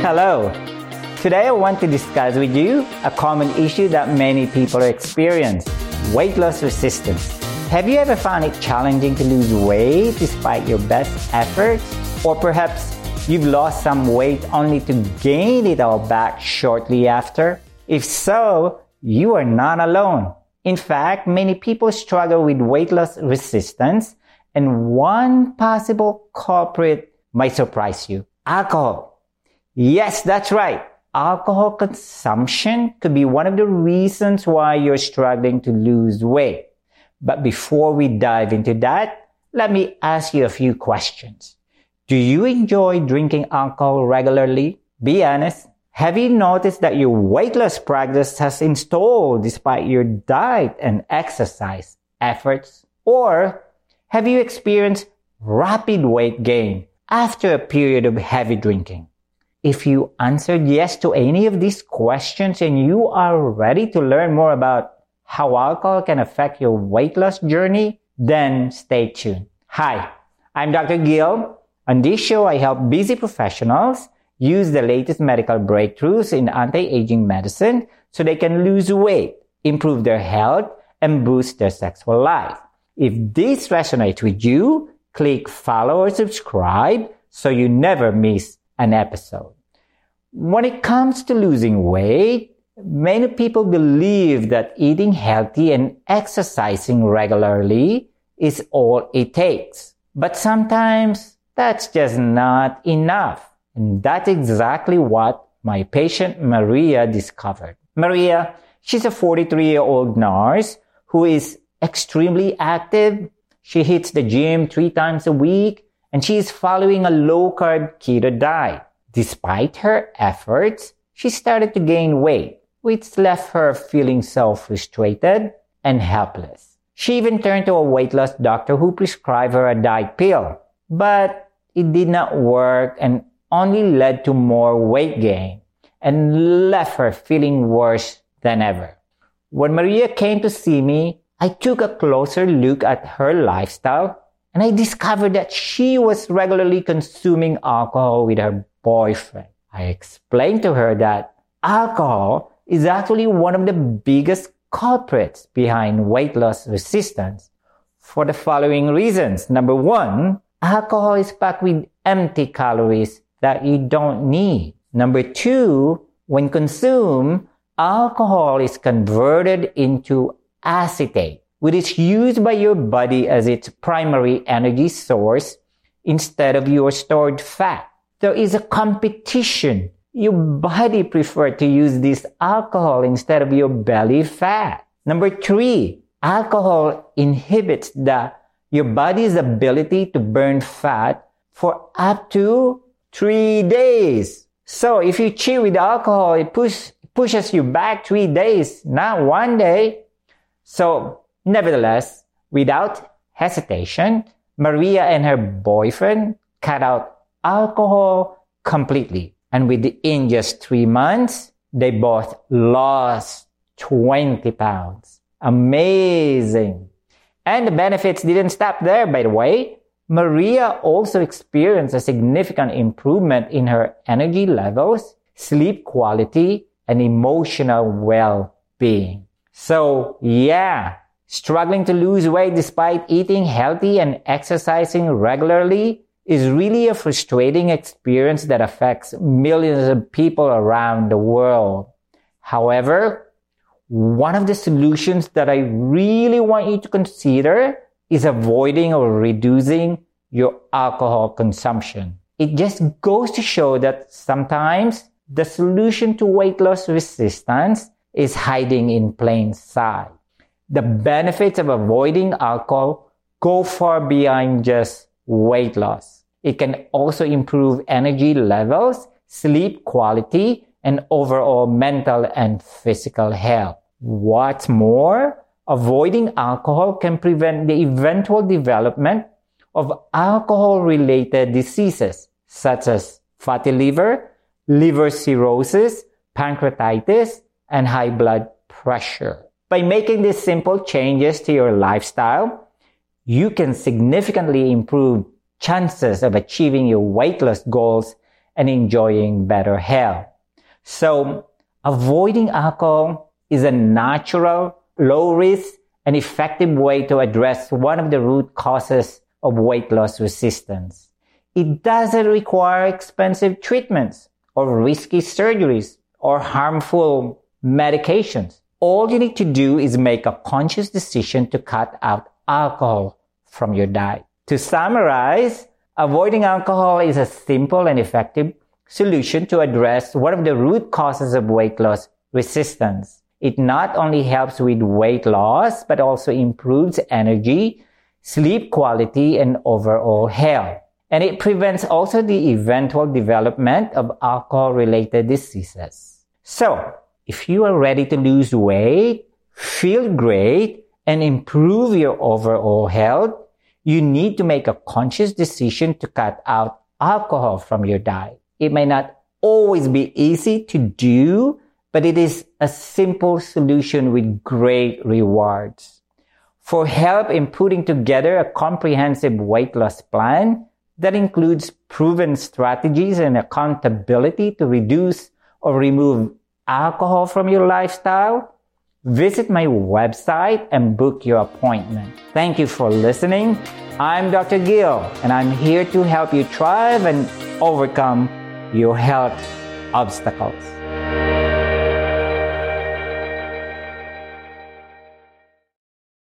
Hello. Today I want to discuss with you a common issue that many people experience weight loss resistance. Have you ever found it challenging to lose weight despite your best efforts? Or perhaps you've lost some weight only to gain it all back shortly after? If so, you are not alone. In fact, many people struggle with weight loss resistance, and one possible culprit might surprise you alcohol. Yes, that's right. Alcohol consumption could be one of the reasons why you're struggling to lose weight. But before we dive into that, let me ask you a few questions. Do you enjoy drinking alcohol regularly? Be honest. Have you noticed that your weight loss practice has installed despite your diet and exercise efforts? Or have you experienced rapid weight gain after a period of heavy drinking? If you answered yes to any of these questions and you are ready to learn more about how alcohol can affect your weight loss journey, then stay tuned. Hi, I'm Dr. Gil. On this show, I help busy professionals use the latest medical breakthroughs in anti-aging medicine so they can lose weight, improve their health, and boost their sexual life. If this resonates with you, click follow or subscribe so you never miss an episode. When it comes to losing weight, many people believe that eating healthy and exercising regularly is all it takes. But sometimes that's just not enough. And that's exactly what my patient Maria discovered. Maria, she's a 43 year old nurse who is extremely active. She hits the gym three times a week and she is following a low carb keto diet. Despite her efforts, she started to gain weight, which left her feeling so frustrated and helpless. She even turned to a weight loss doctor who prescribed her a diet pill, but it did not work and only led to more weight gain and left her feeling worse than ever. When Maria came to see me, I took a closer look at her lifestyle and I discovered that she was regularly consuming alcohol with her boyfriend. I explained to her that alcohol is actually one of the biggest culprits behind weight loss resistance for the following reasons. Number one, alcohol is packed with empty calories that you don't need. Number two, when consumed, alcohol is converted into acetate, which is used by your body as its primary energy source instead of your stored fat. There is a competition. Your body prefer to use this alcohol instead of your belly fat. Number three, alcohol inhibits the your body's ability to burn fat for up to three days. So if you cheat with alcohol, it push, pushes you back three days, not one day. So nevertheless, without hesitation, Maria and her boyfriend cut out alcohol completely. And within just three months, they both lost 20 pounds. Amazing. And the benefits didn't stop there, by the way. Maria also experienced a significant improvement in her energy levels, sleep quality, and emotional well-being. So yeah, struggling to lose weight despite eating healthy and exercising regularly is really a frustrating experience that affects millions of people around the world. However, one of the solutions that I really want you to consider is avoiding or reducing your alcohol consumption. It just goes to show that sometimes the solution to weight loss resistance is hiding in plain sight. The benefits of avoiding alcohol go far beyond just weight loss. It can also improve energy levels, sleep quality, and overall mental and physical health. What's more, avoiding alcohol can prevent the eventual development of alcohol related diseases such as fatty liver, liver cirrhosis, pancreatitis, and high blood pressure. By making these simple changes to your lifestyle, you can significantly improve chances of achieving your weight loss goals and enjoying better health. So avoiding alcohol is a natural, low risk, and effective way to address one of the root causes of weight loss resistance. It doesn't require expensive treatments or risky surgeries or harmful medications. All you need to do is make a conscious decision to cut out alcohol from your diet. To summarize, avoiding alcohol is a simple and effective solution to address one of the root causes of weight loss resistance. It not only helps with weight loss, but also improves energy, sleep quality, and overall health. And it prevents also the eventual development of alcohol related diseases. So, if you are ready to lose weight, feel great, and improve your overall health, you need to make a conscious decision to cut out alcohol from your diet. It may not always be easy to do, but it is a simple solution with great rewards. For help in putting together a comprehensive weight loss plan that includes proven strategies and accountability to reduce or remove alcohol from your lifestyle, visit my website and book your appointment. Thank you for listening. I'm Dr. Gil, and I'm here to help you thrive and overcome your health obstacles.